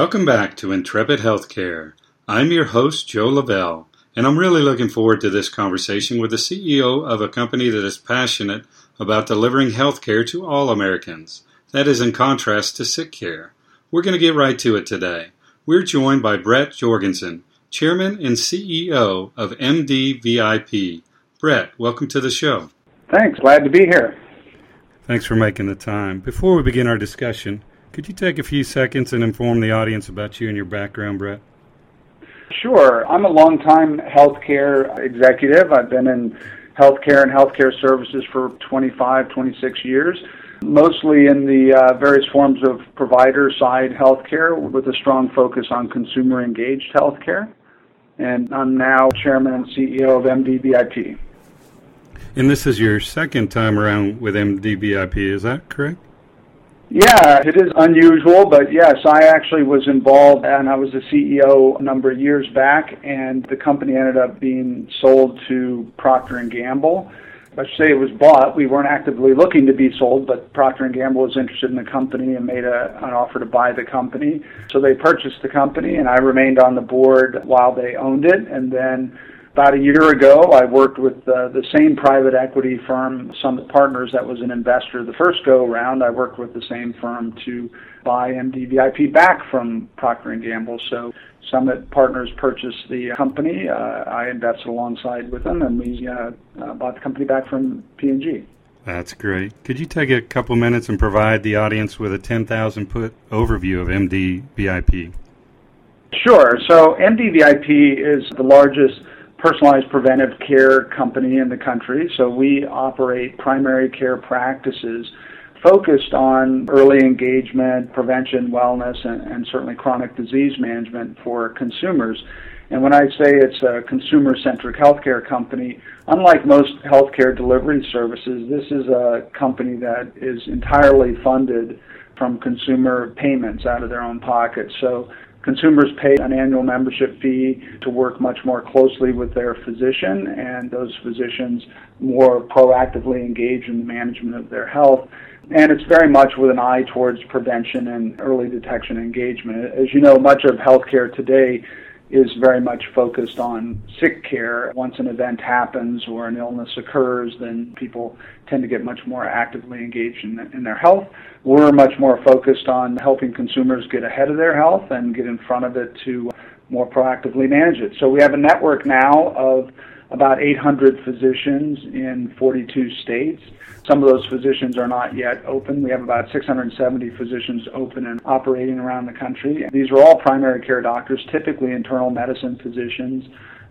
Welcome back to Intrepid Healthcare. I'm your host, Joe Lavelle, and I'm really looking forward to this conversation with the CEO of a company that is passionate about delivering healthcare to all Americans. That is in contrast to sick care. We're going to get right to it today. We're joined by Bret Jorgensen, Chairman and CEO of MDVIP. Bret, welcome to the show. Thanks. Glad to be here. Thanks for making the time. Before we begin our discussion, could you take a few seconds and inform the audience about you and your background, Bret? Sure. I'm a longtime healthcare executive. I've been in healthcare and healthcare services for 25, 26 years, mostly in the uh, various forms of provider side healthcare with a strong focus on consumer engaged healthcare. And I'm now chairman and CEO of MDVIP. And this is your second time around with MDVIP, is that correct? Yeah, it is unusual, but yes, I actually was involved and I was the CEO a number of years back and the company ended up being sold to Procter and Gamble. I should say it was bought. We weren't actively looking to be sold, but Procter and Gamble was interested in the company and made a, an offer to buy the company. So they purchased the company and I remained on the board while they owned it and then about a year ago, I worked with uh, the same private equity firm, Summit Partners, that was an investor the first go round. I worked with the same firm to buy MDVIP back from Procter and Gamble. So Summit Partners purchased the company. Uh, I invested alongside with them, and we uh, uh bought the company back from P&G. That's great. Could you take a couple minutes and provide the audience with a 10,000 foot overview of MDVIP? Sure. So MDVIP is the largest personalized preventive care company in the country. So we operate primary care practices focused on early engagement, prevention, wellness, and, and certainly chronic disease management for consumers. And when I say it's a consumer centric healthcare company, unlike most healthcare delivery services, this is a company that is entirely funded from consumer payments out of their own pockets. So Consumers pay an annual membership fee to work much more closely with their physician, and those physicians more proactively engage in the management of their health. And it's very much with an eye towards prevention and early detection engagement. As you know, much of healthcare today is very much focused on sick care. Once an event happens or an illness occurs, then people tend to get much more actively engaged in, in their health. We're much more focused on helping consumers get ahead of their health and get in front of it to more proactively manage it. So we have a network now of about 800 physicians in 42 states. Some of those physicians are not yet open. We have about 670 physicians open and operating around the country. These are all primary care doctors, typically internal medicine physicians,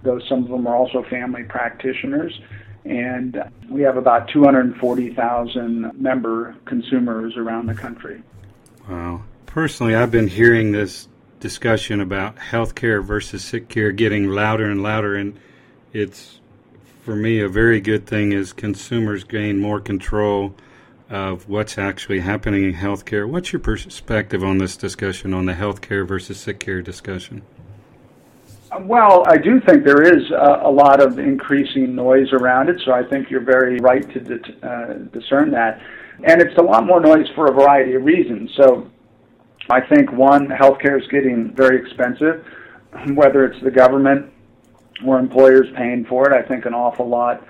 though some of them are also family practitioners. And we have about 240,000 member consumers around the country. Wow. Personally, I've been hearing this discussion about healthcare versus sick care getting louder and louder, and it's for me a very good thing is consumers gain more control of what's actually happening in healthcare. What's your perspective on this discussion on the healthcare versus sick care discussion? Well, I do think there is a, a lot of increasing noise around it, so I think you're very right to uh, discern that. And it's a lot more noise for a variety of reasons. So I think one, healthcare is getting very expensive, whether it's the government or employers paying for it. I think an awful lot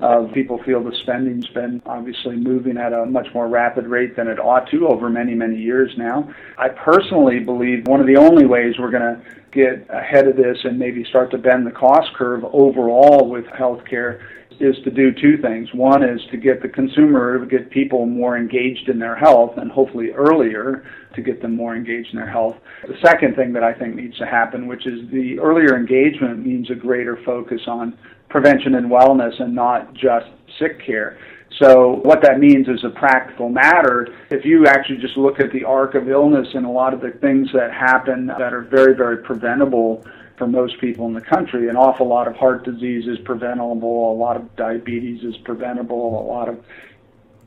of people feel the spending's been obviously moving at a much more rapid rate than it ought to over many, many years now. I personally believe one of the only ways we're going to get ahead of this and maybe start to bend the cost curve overall with healthcare is to do two things. One is to get the consumer, get people more engaged in their health, and hopefully earlier to get them more engaged in their health. The second thing that I think needs to happen, which is the earlier engagement means a greater focus on prevention and wellness and not just sick care. So what that means is a practical matter. If you actually just look at the arc of illness and a lot of the things that happen that are very, very preventable for most people in the country. An awful lot of heart disease is preventable, a lot of diabetes is preventable, a lot of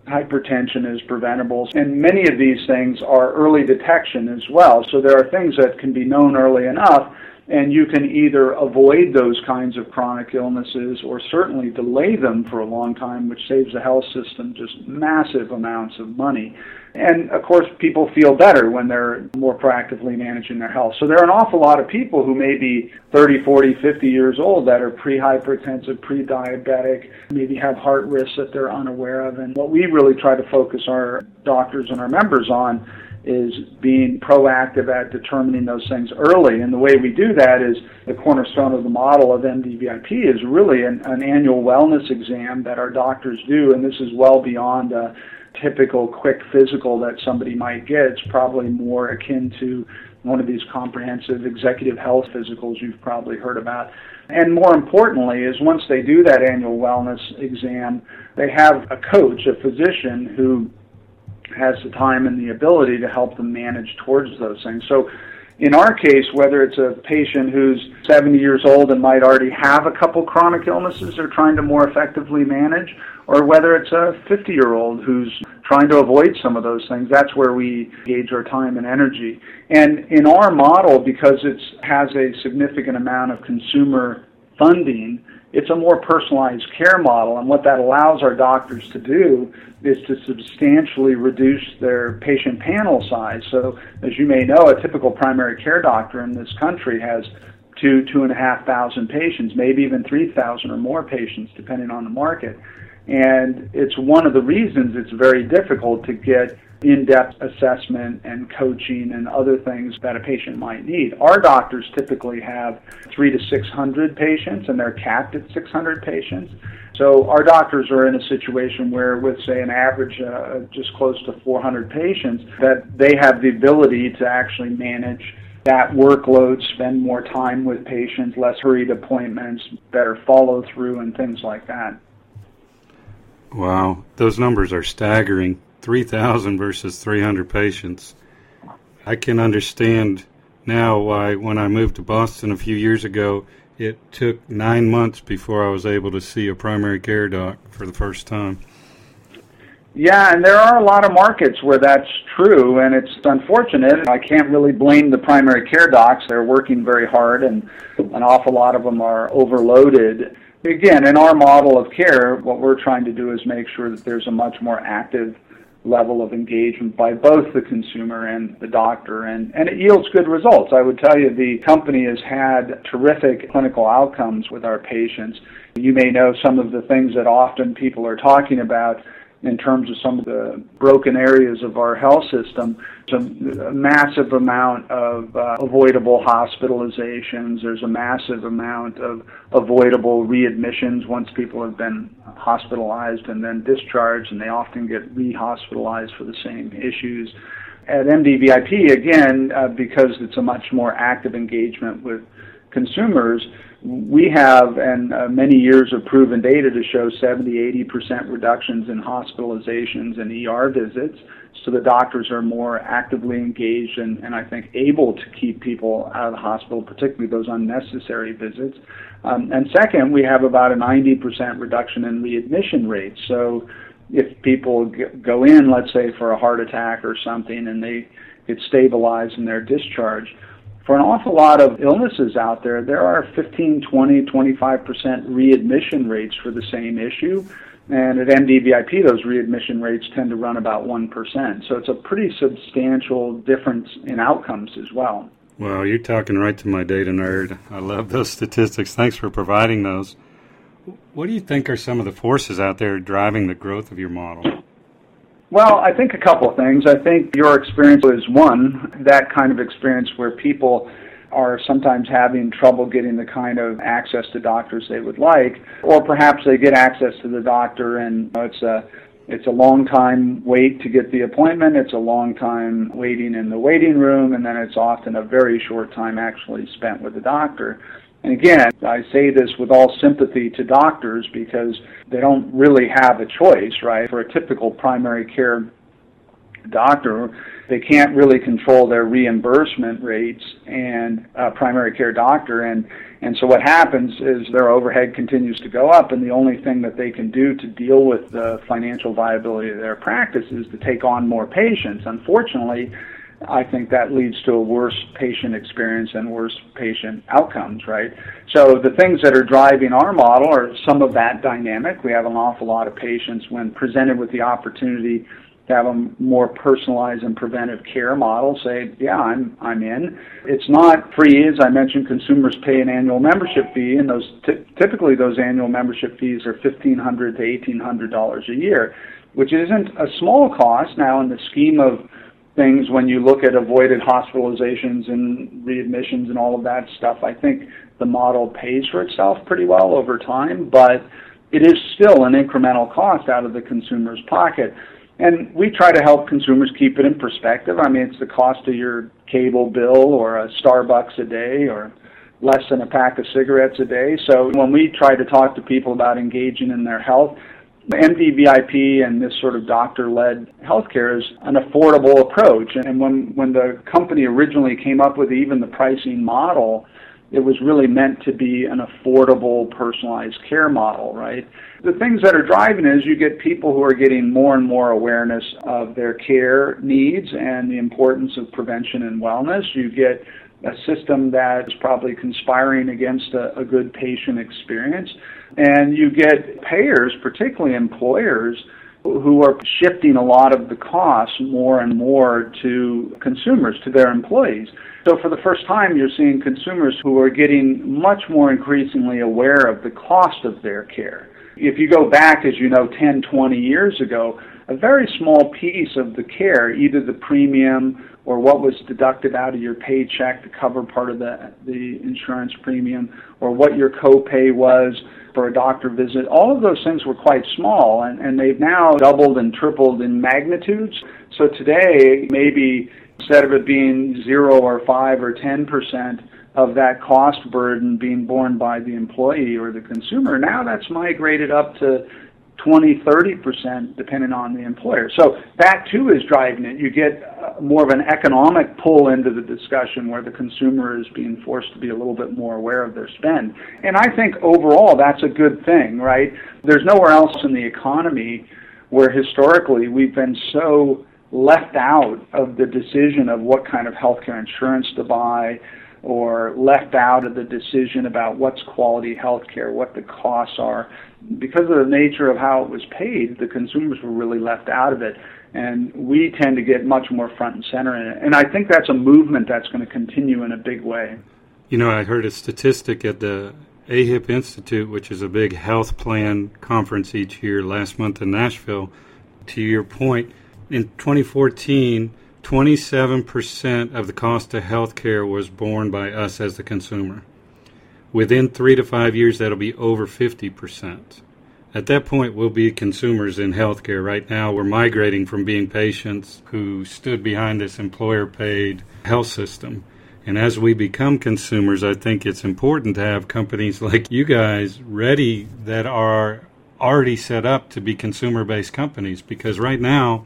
hypertension is preventable. And many of these things are early detection as well. So there are things that can be known early enough and you can either avoid those kinds of chronic illnesses or certainly delay them for a long time, which saves the health system just massive amounts of money. And of course, people feel better when they're more proactively managing their health. So there are an awful lot of people who may be 30, 40, 50 years old that are pre-hypertensive, pre-diabetic, maybe have heart risks that they're unaware of. And what we really try to focus our doctors and our members on is being proactive at determining those things early. And the way we do that is the cornerstone of the model of MDVIP is really an, an annual wellness exam that our doctors do, and this is well beyond a typical quick physical that somebody might get. It's probably more akin to one of these comprehensive executive health physicals you've probably heard about. And more importantly is once they do that annual wellness exam, they have a coach, a physician who has the time and the ability to help them manage towards those things. So in our case, whether it's a patient who's 70 years old and might already have a couple chronic illnesses they're trying to more effectively manage, or whether it's a 50 year old who's trying to avoid some of those things, that's where we gauge our time and energy. And in our model, because it has a significant amount of consumer funding, it's a more personalized care model, and what that allows our doctors to do is to substantially reduce their patient panel size. So, as you may know, a typical primary care doctor in this country has two, two and a half thousand patients, maybe even 3,000 or more patients, depending on the market. And it's one of the reasons it's very difficult to get in-depth assessment and coaching and other things that a patient might need. Our doctors typically have three to 600 patients and they're capped at 600 patients. So our doctors are in a situation where with say an average uh, just close to 400 patients that they have the ability to actually manage that workload, spend more time with patients, less hurried appointments, better follow through and things like that. Wow, those numbers are staggering. 3,000 versus 300 patients. I can understand now why, when I moved to Boston a few years ago, it took nine months before I was able to see a primary care doc for the first time. Yeah, and there are a lot of markets where that's true, and it's unfortunate. I can't really blame the primary care docs. They're working very hard, and an awful lot of them are overloaded. Again, in our model of care, what we're trying to do is make sure that there's a much more active level of engagement by both the consumer and the doctor, and, and it yields good results. I would tell you the company has had terrific clinical outcomes with our patients. You may know some of the things that often people are talking about in terms of some of the broken areas of our health system. There's a massive amount of uh, avoidable hospitalizations. There's a massive amount of avoidable readmissions once people have been hospitalized and then discharged, and they often get re-hospitalized for the same issues. At MDVIP, again, uh, because it's a much more active engagement with consumers, we have and uh, many years of proven data to show 70 80% reductions in hospitalizations and ER visits so the doctors are more actively engaged and, and I think able to keep people out of the hospital particularly those unnecessary visits. Um, and second we have about a 90% reduction in readmission rates. So if people go in let's say for a heart attack or something and they get stabilized and they're discharge for an awful lot of illnesses out there, there are 15, 20, 25% readmission rates for the same issue. And at MDVIP, those readmission rates tend to run about 1%. So it's a pretty substantial difference in outcomes as well. Well, you're talking right to my data nerd. I love those statistics. Thanks for providing those. What do you think are some of the forces out there driving the growth of your model? Well, I think a couple of things. I think your experience is one, that kind of experience where people are sometimes having trouble getting the kind of access to doctors they would like, or perhaps they get access to the doctor and you know, it's a it's a long time wait to get the appointment, it's a long time waiting in the waiting room, and then it's often a very short time actually spent with the doctor. And again, I say this with all sympathy to doctors because they don't really have a choice, right? For a typical primary care doctor, they can't really control their reimbursement rates and a primary care doctor and and so what happens is their overhead continues to go up and the only thing that they can do to deal with the financial viability of their practice is to take on more patients. Unfortunately, I think that leads to a worse patient experience and worse patient outcomes, right? So the things that are driving our model are some of that dynamic. We have an awful lot of patients when presented with the opportunity to have a more personalized and preventive care model say, yeah, I'm, I'm in. It's not free. As I mentioned, consumers pay an annual membership fee, and those t- typically those annual membership fees are 1,500 to $1,800 a year, which isn't a small cost now in the scheme of things when you look at avoided hospitalizations and readmissions and all of that stuff. I think the model pays for itself pretty well over time, but it is still an incremental cost out of the consumer's pocket. And we try to help consumers keep it in perspective. I mean, it's the cost of your cable bill or a Starbucks a day or less than a pack of cigarettes a day. So when we try to talk to people about engaging in their health, MDVIP and this sort of doctor-led healthcare is an affordable approach. And when when the company originally came up with even the pricing model, it was really meant to be an affordable, personalized care model, right? The things that are driving is you get people who are getting more and more awareness of their care needs and the importance of prevention and wellness. You get a system that is probably conspiring against a, a good patient experience. And you get payers, particularly employers, who are shifting a lot of the costs more and more to consumers, to their employees. So for the first time, you're seeing consumers who are getting much more increasingly aware of the cost of their care. If you go back, as you know, 10, 20 years ago, a very small piece of the care, either the premium or what was deducted out of your paycheck to cover part of the, the insurance premium, or what your copay was for a doctor visit, all of those things were quite small, and, and they've now doubled and tripled in magnitudes. So today, maybe instead of it being zero or five or ten percent of that cost burden being borne by the employee or the consumer, now that's migrated up to 20, 30% depending on the employer. So that too is driving it. You get uh, more of an economic pull into the discussion where the consumer is being forced to be a little bit more aware of their spend. And I think overall that's a good thing, right? There's nowhere else in the economy where historically we've been so left out of the decision of what kind of healthcare insurance to buy or left out of the decision about what's quality healthcare, what the costs are. Because of the nature of how it was paid, the consumers were really left out of it. And we tend to get much more front and center in it. And I think that's a movement that's going to continue in a big way. You know, I heard a statistic at the AHIP Institute, which is a big health plan conference each year last month in Nashville. To your point, in 2014, 27% of the cost of health care was borne by us as the consumer. Within three to five years, that'll be over 50%. At that point, we'll be consumers in healthcare. Right now, we're migrating from being patients who stood behind this employer paid health system. And as we become consumers, I think it's important to have companies like you guys ready that are already set up to be consumer based companies because right now,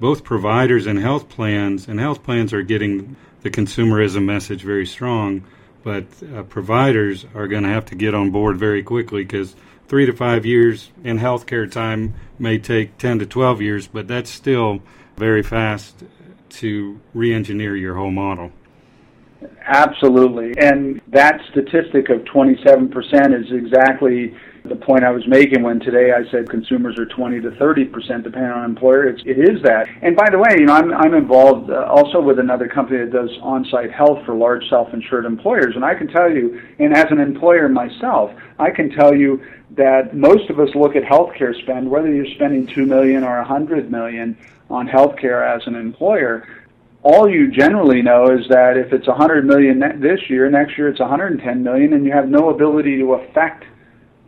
both providers and health plans, and health plans are getting the consumerism message very strong, but uh, providers are going to have to get on board very quickly because three to five years in healthcare time may take 10 to 12 years, but that's still very fast to re engineer your whole model. Absolutely. And that statistic of 27% is exactly the point I was making when today I said consumers are 20 to 30 percent depending on employer. It's, it is that. And by the way, you know, I'm, I'm involved uh, also with another company that does on-site health for large self-insured employers. And I can tell you, and as an employer myself, I can tell you that most of us look at healthcare spend, whether you're spending two million or a hundred million on healthcare as an employer, all you generally know is that if it's 100 million this year, next year it's 110 million, and you have no ability to affect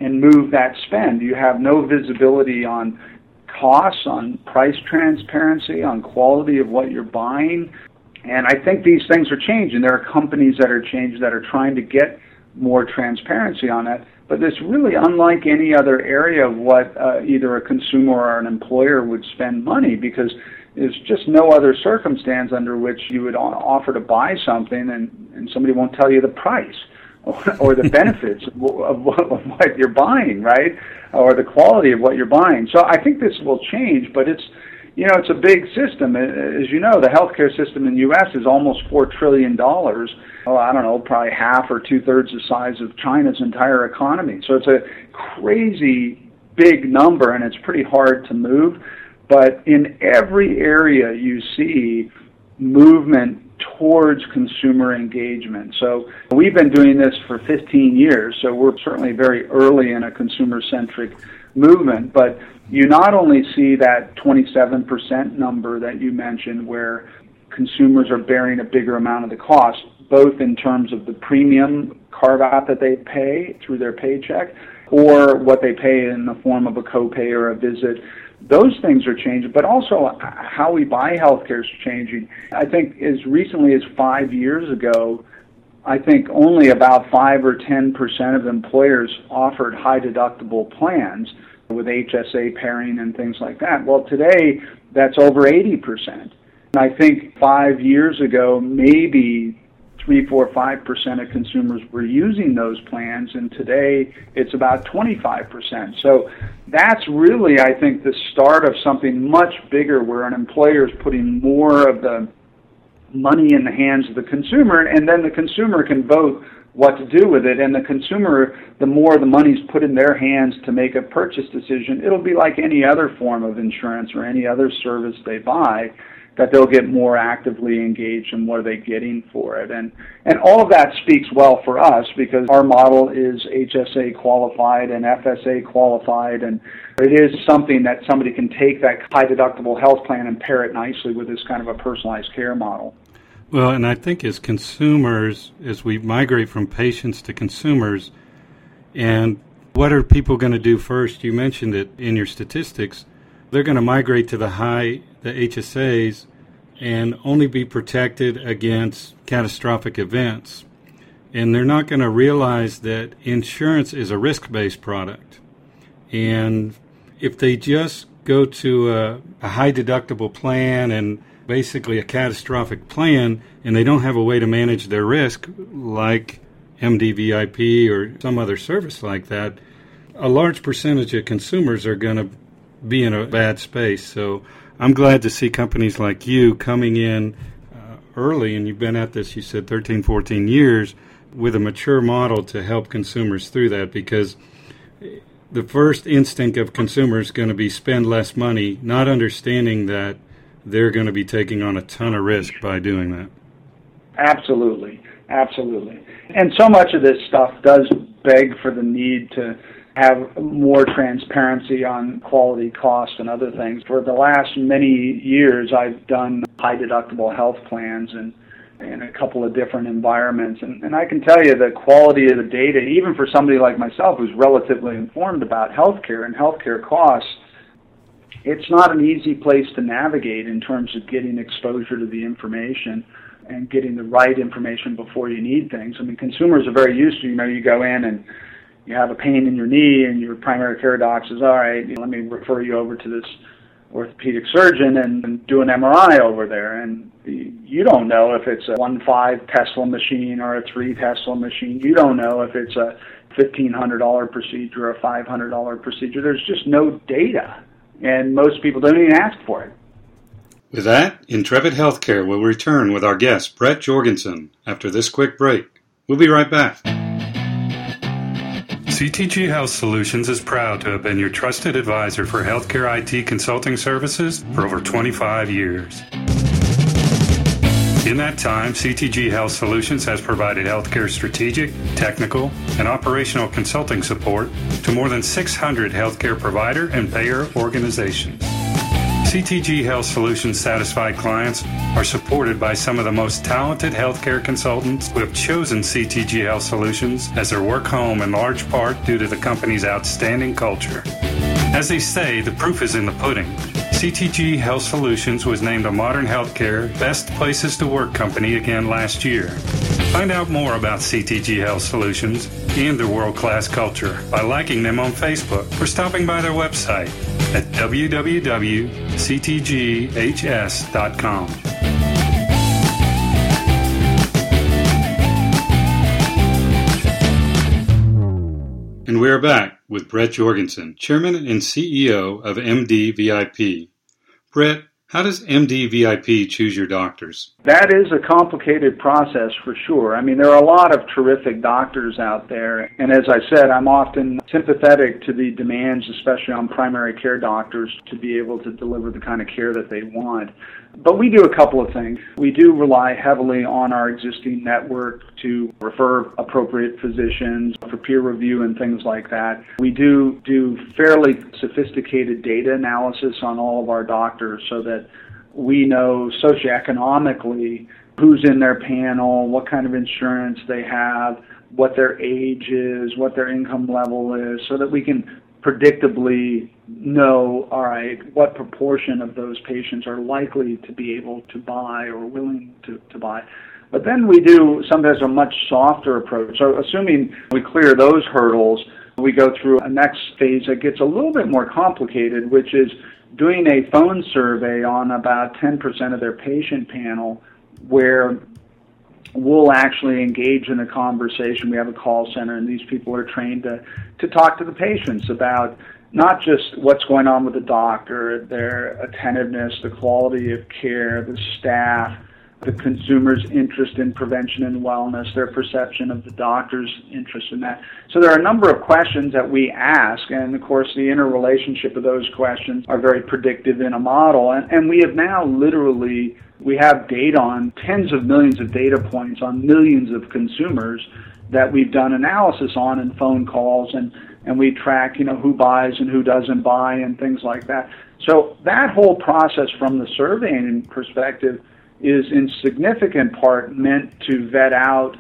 and move that spend. You have no visibility on costs, on price transparency, on quality of what you're buying. And I think these things are changing. There are companies that are changing that are trying to get more transparency on that. But it's really unlike any other area of what uh, either a consumer or an employer would spend money because there's just no other circumstance under which you would offer to buy something and, and somebody won't tell you the price or the benefits of, of, of what you're buying, right? Or the quality of what you're buying. So I think this will change, but it's you know, it's a big system. As you know, the healthcare system in the U.S. is almost four trillion dollars. Well, I don't know, probably half or two thirds the size of China's entire economy. So it's a crazy big number, and it's pretty hard to move. But in every area, you see movement towards consumer engagement. So we've been doing this for 15 years, so we're certainly very early in a consumer centric movement. But you not only see that 27% number that you mentioned, where consumers are bearing a bigger amount of the cost, both in terms of the premium carve out that they pay through their paycheck or what they pay in the form of a copay or a visit. Those things are changing, but also uh, how we buy healthcare is changing. I think as recently as five years ago, I think only about 5 or 10% of employers offered high deductible plans with HSA pairing and things like that. Well, today that's over 80%. And I think five years ago, maybe three, four, five percent of consumers were using those plans, and today it's about 25%. So that's really, I think, the start of something much bigger where an employer is putting more of the money in the hands of the consumer, and then the consumer can vote what to do with it. And the consumer, the more the money's put in their hands to make a purchase decision, it'll be like any other form of insurance or any other service they buy that they'll get more actively engaged and what are they getting for it. And and all of that speaks well for us because our model is HSA qualified and FSA qualified and it is something that somebody can take that high deductible health plan and pair it nicely with this kind of a personalized care model. Well, and I think as consumers, as we migrate from patients to consumers, and what are people going to do first? You mentioned it in your statistics. They're going to migrate to the high, the HSAs, and only be protected against catastrophic events. And they're not going to realize that insurance is a risk based product. And if they just go to a, a high deductible plan and basically a catastrophic plan and they don't have a way to manage their risk like MDVIP or some other service like that, a large percentage of consumers are going to be in a bad space. So I'm glad to see companies like you coming in uh, early, and you've been at this, you said 13, 14 years, with a mature model to help consumers through that because the first instinct of consumers is going to be spend less money, not understanding that they're going to be taking on a ton of risk by doing that. Absolutely, absolutely. And so much of this stuff does beg for the need to have more transparency on quality costs and other things. For the last many years, I've done high deductible health plans and in a couple of different environments. And, and I can tell you the quality of the data, even for somebody like myself who's relatively informed about healthcare and healthcare costs, it's not an easy place to navigate in terms of getting exposure to the information and getting the right information before you need things. I mean, consumers are very used to, you know, you go in and you have a pain in your knee and your primary care doc says, all right, let me refer you over to this orthopedic surgeon and, and do an MRI over there. And you don't know if it's a 1.5 Tesla machine or a 3 Tesla machine. You don't know if it's a $1,500 procedure or a $500 procedure. There's just no data and most people don't even ask for it. With that, Intrepid Healthcare will return with our guest, Bret Jorgensen, after this quick break. We'll be right back. CTG Health Solutions is proud to have been your trusted advisor for healthcare IT consulting services for over 25 years. In that time, CTG Health Solutions has provided healthcare strategic, technical, and operational consulting support to more than 600 healthcare provider and payer organizations. CTG Health Solutions satisfied clients are supported by some of the most talented healthcare consultants who have chosen CTG Health Solutions as their work home in large part due to the company's outstanding culture. As they say, the proof is in the pudding. CTG Health Solutions was named a Modern Healthcare Best Places to Work company again last year. Find out more about CTG Health Solutions and their world class culture by liking them on Facebook or stopping by their website at www.ctghs.com. And we're back with Bret Jorgensen, Chairman and CEO of MD VIP. Bret, how does MDVIP choose your doctors? That is a complicated process for sure. I mean, there are a lot of terrific doctors out there. And as I said, I'm often sympathetic to the demands, especially on primary care doctors, to be able to deliver the kind of care that they want. But we do a couple of things. We do rely heavily on our existing network to refer appropriate physicians for peer review and things like that. We do do fairly sophisticated data analysis on all of our doctors so that we know socioeconomically who's in their panel, what kind of insurance they have, what their age is, what their income level is, so that we can predictably know, all right, what proportion of those patients are likely to be able to buy or willing to, to buy. But then we do sometimes a much softer approach. So assuming we clear those hurdles, we go through a next phase that gets a little bit more complicated, which is doing a phone survey on about 10% of their patient panel where we'll actually engage in a conversation. We have a call center, and these people are trained to, to talk to the patients about not just what's going on with the doctor, their attentiveness, the quality of care, the staff, the consumer's interest in prevention and wellness, their perception of the doctor's interest in that. So there are a number of questions that we ask, and of course the interrelationship of those questions are very predictive in a model. And, and we have now literally we have data on tens of millions of data points on millions of consumers that we've done analysis on in phone calls and and we track you know who buys and who doesn't buy and things like that. So that whole process from the surveying perspective is in significant part meant to vet out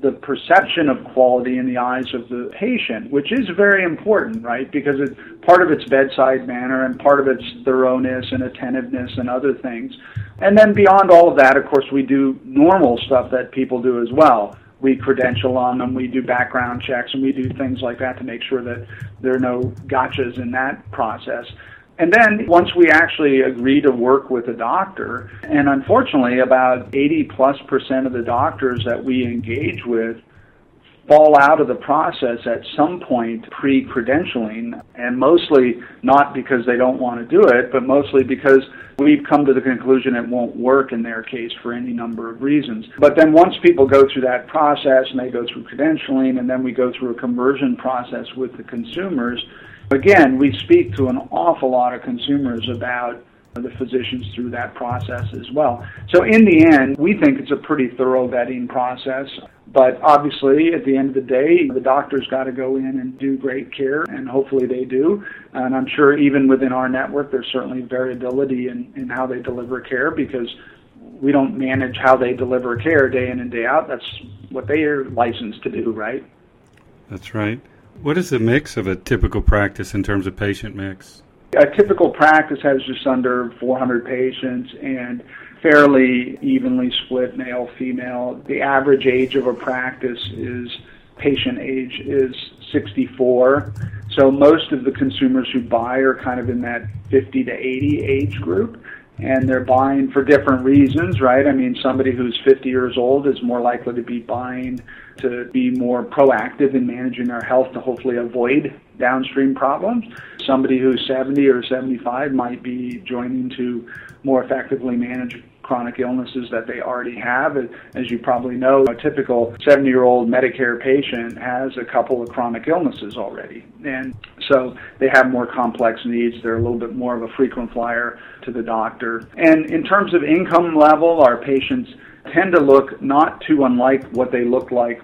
the perception of quality in the eyes of the patient, which is very important, right? Because it's part of its bedside manner and part of its thoroughness and attentiveness and other things. And then beyond all of that, of course, we do normal stuff that people do as well. We credential on them, we do background checks, and we do things like that to make sure that there are no gotchas in that process. And then once we actually agree to work with a doctor, and unfortunately about 80 plus percent of the doctors that we engage with fall out of the process at some point pre-credentialing and mostly not because they don't want to do it but mostly because we've come to the conclusion it won't work in their case for any number of reasons but then once people go through that process and they go through credentialing and then we go through a conversion process with the consumers Again, we speak to an awful lot of consumers about the physicians through that process as well. So in the end, we think it's a pretty thorough vetting process. But obviously, at the end of the day, the doctor's got to go in and do great care, and hopefully they do. And I'm sure even within our network, there's certainly variability in, in how they deliver care because we don't manage how they deliver care day in and day out. That's what they are licensed to do, right? That's right. What is the mix of a typical practice in terms of patient mix? A typical practice has just under 400 patients and fairly evenly split male female. The average age of a practice is patient age is 64. So most of the consumers who buy are kind of in that 50 to 80 age group and they're buying for different reasons, right? I mean, somebody who's 50 years old is more likely to be buying to be more proactive in managing their health to hopefully avoid downstream problems. Somebody who's 70 or 75 might be joining to more effectively manage chronic illnesses that they already have. As you probably know, a typical 70 year old Medicare patient has a couple of chronic illnesses already. And so they have more complex needs. They're a little bit more of a frequent flyer to the doctor. And in terms of income level, our patients tend to look not too unlike what they looked like,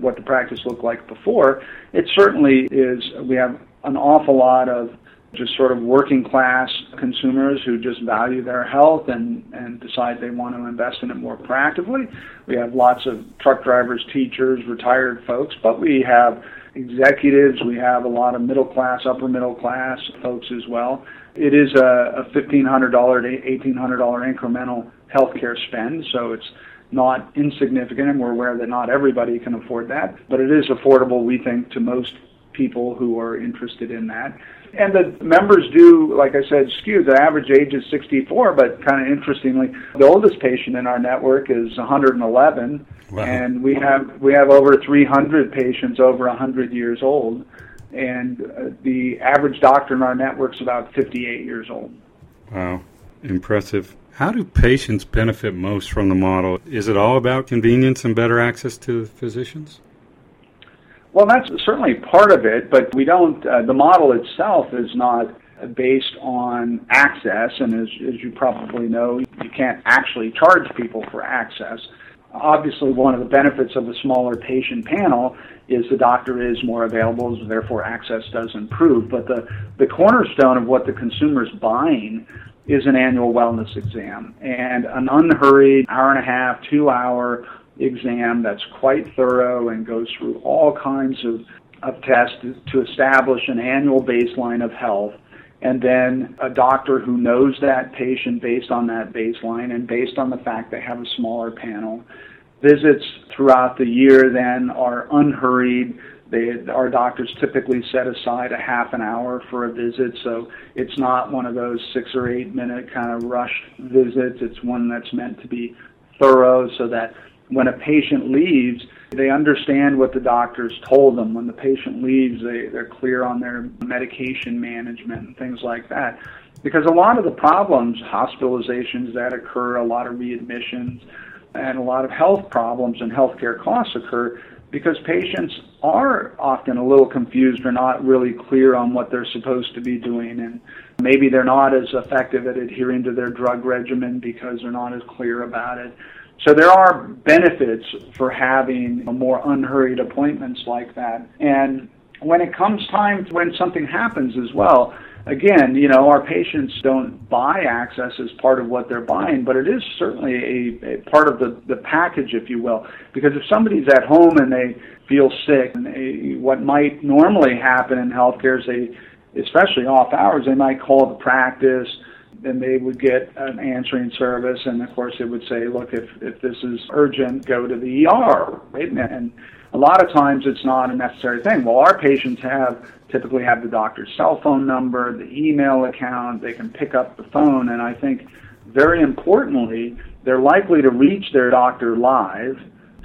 what the practice looked like before. It certainly is, we have an awful lot of just sort of working class consumers who just value their health and, and decide they want to invest in it more proactively. We have lots of truck drivers, teachers, retired folks, but we have executives, we have a lot of middle class, upper middle class folks as well. It is a, a $1,500 to $1,800 incremental healthcare spend, so it's not insignificant, and we're aware that not everybody can afford that, but it is affordable, we think, to most people who are interested in that. And the members do, like I said, skew. The average age is 64, but kind of interestingly, the oldest patient in our network is 111, wow. and we have we have over 300 patients over 100 years old, and uh, the average doctor in our network is about 58 years old. Wow. impressive. How do patients benefit most from the model? Is it all about convenience and better access to physicians? Well, that's certainly part of it, but we don't, uh, the model itself is not based on access, and as, as you probably know, you can't actually charge people for access. Obviously, one of the benefits of a smaller patient panel is the doctor is more available, so therefore access does improve. But the, the cornerstone of what the consumer is buying is an annual wellness exam and an unhurried hour and a half, two hour exam that's quite thorough and goes through all kinds of, of tests to establish an annual baseline of health. And then a doctor who knows that patient based on that baseline and based on the fact they have a smaller panel. Visits throughout the year then are unhurried they, our doctors typically set aside a half an hour for a visit, so it's not one of those six or eight minute kind of rushed visits. It's one that's meant to be thorough so that when a patient leaves, they understand what the doctors told them. When the patient leaves, they, they're clear on their medication management and things like that. Because a lot of the problems, hospitalizations that occur, a lot of readmissions, and a lot of health problems and healthcare costs occur because patients are often a little confused or not really clear on what they're supposed to be doing and maybe they're not as effective at adhering to their drug regimen because they're not as clear about it. So there are benefits for having more unhurried appointments like that. And when it comes time when something happens as well, again, you know, our patients don't buy access as part of what they're buying, but it is certainly a, a part of the, the package, if you will. Because if somebody's at home and they feel sick, and they, what might normally happen in healthcare is they, especially off hours, they might call the practice and they would get an answering service and of course it would say look if if this is urgent go to the ER right and a lot of times it's not a necessary thing. Well, our patients have typically have the doctor's cell phone number, the email account, they can pick up the phone, and I think very importantly, they're likely to reach their doctor live.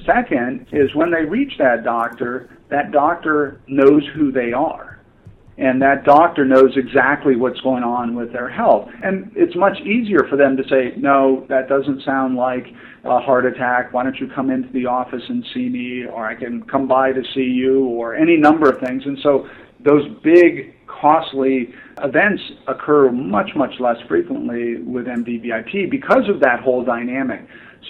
Second is when they reach that doctor, that doctor knows who they are and that doctor knows exactly what's going on with their health. And it's much easier for them to say, no, that doesn't sound like a heart attack. Why don't you come into the office and see me, or I can come by to see you, or any number of things. And so those big, costly events occur much, much less frequently with MDVIP because of that whole dynamic.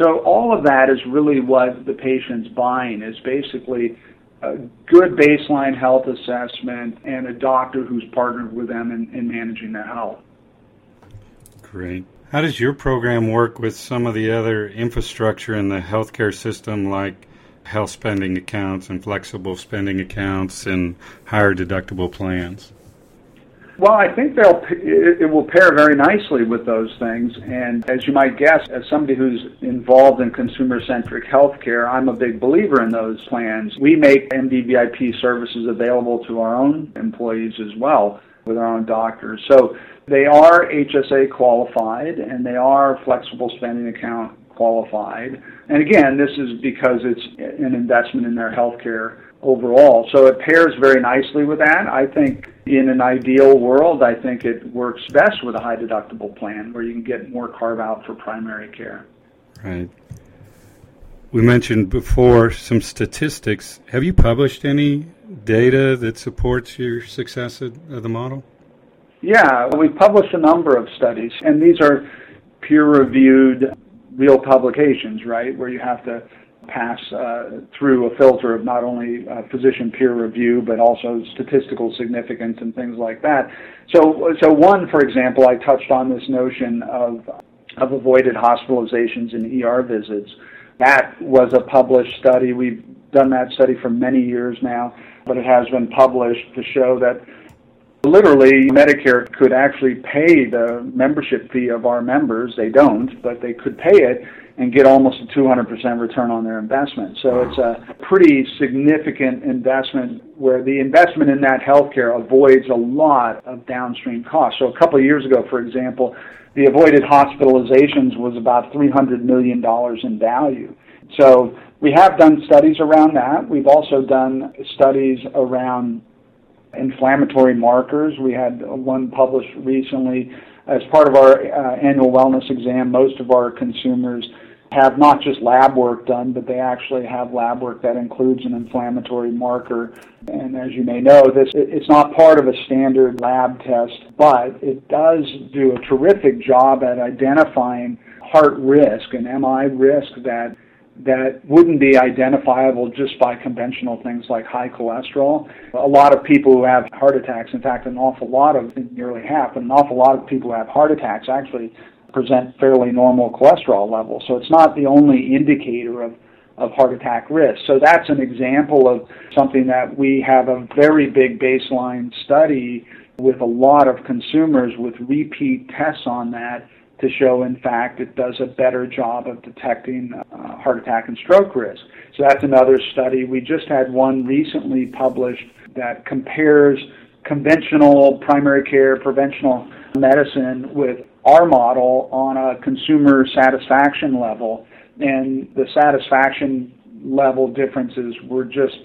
So all of that is really what the patient's buying is basically a good baseline health assessment and a doctor who's partnered with them in, in managing their health. Great. How does your program work with some of the other infrastructure in the healthcare system, like health spending accounts and flexible spending accounts and higher deductible plans? Well, I think they'll it will pair very nicely with those things. And as you might guess, as somebody who's involved in consumer-centric healthcare, I'm a big believer in those plans. We make MDVIP services available to our own employees as well with our own doctors. So they are HSA qualified and they are flexible spending account qualified. And again, this is because it's an investment in their healthcare overall. So it pairs very nicely with that. I think in an ideal world, I think it works best with a high deductible plan where you can get more carve out for primary care. Right. We mentioned before some statistics. Have you published any data that supports your success of the model? Yeah, we've published a number of studies, and these are peer reviewed real publications, right, where you have to pass uh, through a filter of not only uh, physician peer review but also statistical significance and things like that. So, so one, for example, I touched on this notion of of avoided hospitalizations and ER visits. That was a published study. We've done that study for many years now, but it has been published to show that literally Medicare could actually pay the membership fee of our members. They don't, but they could pay it and get almost a 200% return on their investment. So it's a pretty significant investment where the investment in that healthcare avoids a lot of downstream costs. So a couple of years ago, for example, the avoided hospitalizations was about $300 million in value. So we have done studies around that. We've also done studies around inflammatory markers. We had one published recently as part of our uh, annual wellness exam, most of our consumers have not just lab work done, but they actually have lab work that includes an inflammatory marker. And as you may know, this it's not part of a standard lab test, but it does do a terrific job at identifying heart risk and MI risk that that wouldn't be identifiable just by conventional things like high cholesterol. A lot of people who have heart attacks, in fact, an awful lot of, nearly half, but an awful lot of people who have heart attacks actually present fairly normal cholesterol levels. So it's not the only indicator of, of heart attack risk. So that's an example of something that we have a very big baseline study with a lot of consumers with repeat tests on that to show, in fact, it does a better job of detecting uh, heart attack and stroke risk. So that's another study. We just had one recently published that compares conventional primary care preventional medicine with our model on a consumer satisfaction level. And the satisfaction level differences were just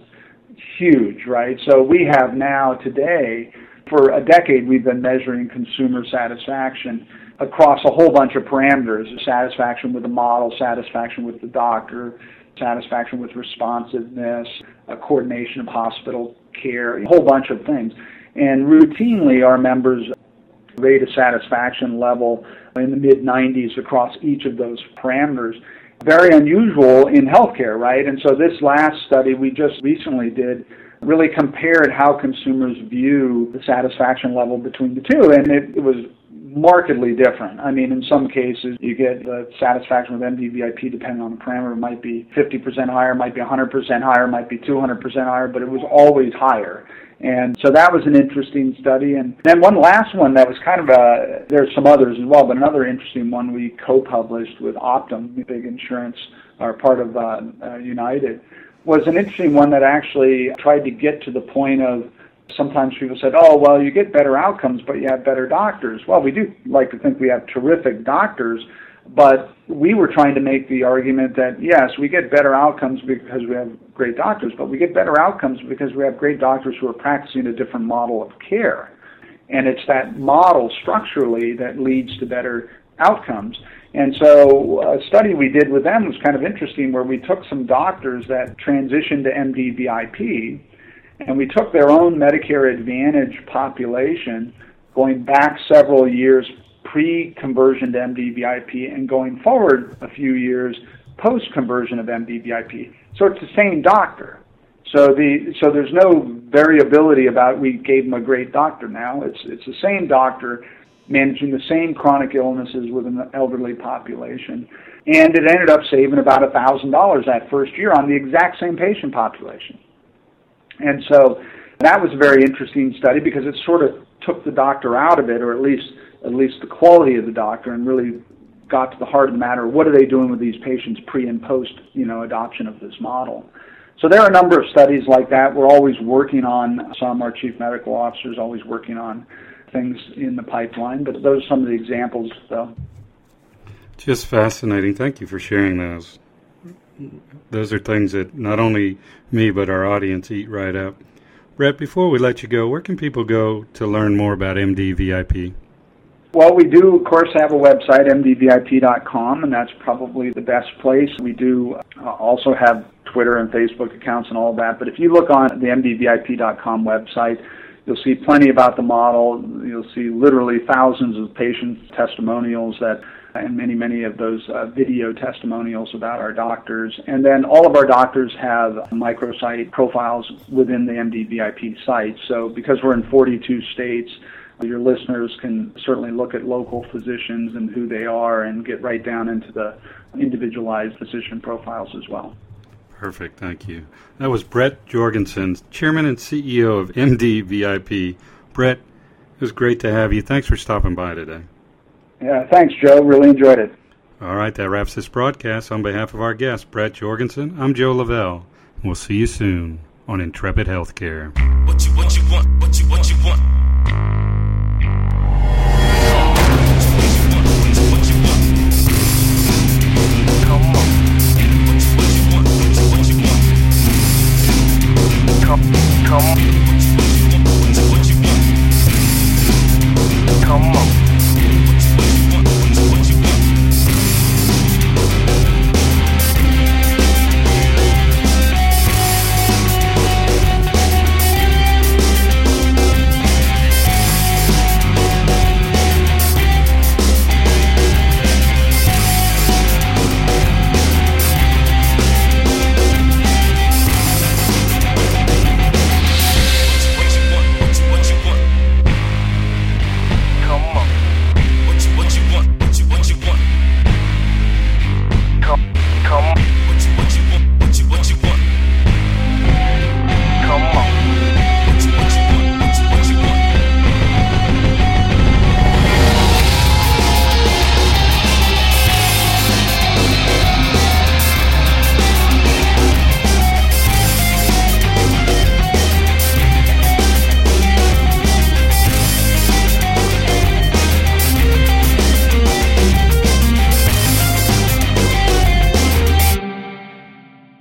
huge, right? So we have now today, for a decade, we've been measuring consumer satisfaction across a whole bunch of parameters satisfaction with the model, satisfaction with the doctor, satisfaction with responsiveness, coordination of hospital care, a whole bunch of things. And routinely, our members rate a satisfaction level in the mid 90s across each of those parameters. Very unusual in healthcare, right? And so this last study we just recently did really compared how consumers view the satisfaction level between the two, and it, it was markedly different. I mean, in some cases, you get the satisfaction with MDVIP depending on the parameter. It might be 50% higher, might be 100% higher, might be 200% higher, but it was always higher. And so that was an interesting study. And then one last one that was kind of a, there's some others as well, but another interesting one we co-published with Optum, big insurance, or part of uh, uh, United, was an interesting one that actually tried to get to the point of sometimes people said, oh, well, you get better outcomes, but you have better doctors. Well, we do like to think we have terrific doctors, but we were trying to make the argument that, yes, we get better outcomes because we have great doctors, but we get better outcomes because we have great doctors who are practicing a different model of care. And it's that model structurally that leads to better outcomes. And so uh, a study we did with them was kind of interesting where we took some doctors that transitioned to MDVIP and we took their own Medicare Advantage population going back several years pre-conversion to MDVIP and going forward a few years post-conversion of MDVIP. So it's the same doctor. So the so there's no variability about we gave them a great doctor now. It's it's the same doctor managing the same chronic illnesses with an elderly population. And it ended up saving about $1,000 that first year on the exact same patient population. And so that was a very interesting study because it sort of took the doctor out of it, or at least at least the quality of the doctor, and really got to the heart of the matter. What are they doing with these patients pre and post, you know, adoption of this model? So there are a number of studies like that. We're always working on some. Our chief medical officer is always working on things in the pipeline, but those are some of the examples, though. Just fascinating. Thank you for sharing those those are things that not only me but our audience eat right up. Bret, before we let you go, where can people go to learn more about MDVIP? Well, we do, of course, have a website, mdvip.com, and that's probably the best place. We do uh, also have Twitter and Facebook accounts and all that. But if you look on the mdvip.com website, you'll see plenty about the model. You'll see literally thousands of patient testimonials that and many, many of those uh, video testimonials about our doctors. And then all of our doctors have microsite profiles within the MDVIP site. So because we're in 42 states, your listeners can certainly look at local physicians and who they are and get right down into the individualized physician profiles as well. Perfect, thank you. That was Bret Jorgensen, Chairman and CEO of MDVIP. Bret, it was great to have you. Thanks for stopping by today. Yeah, thanks, Joe. Really enjoyed it. All right, that wraps this broadcast. On behalf of our guest, Bret Jorgensen, I'm Joe Lavelle. We'll see you soon on Intrepid Healthcare. What you, what you want, what you, what you want. Come.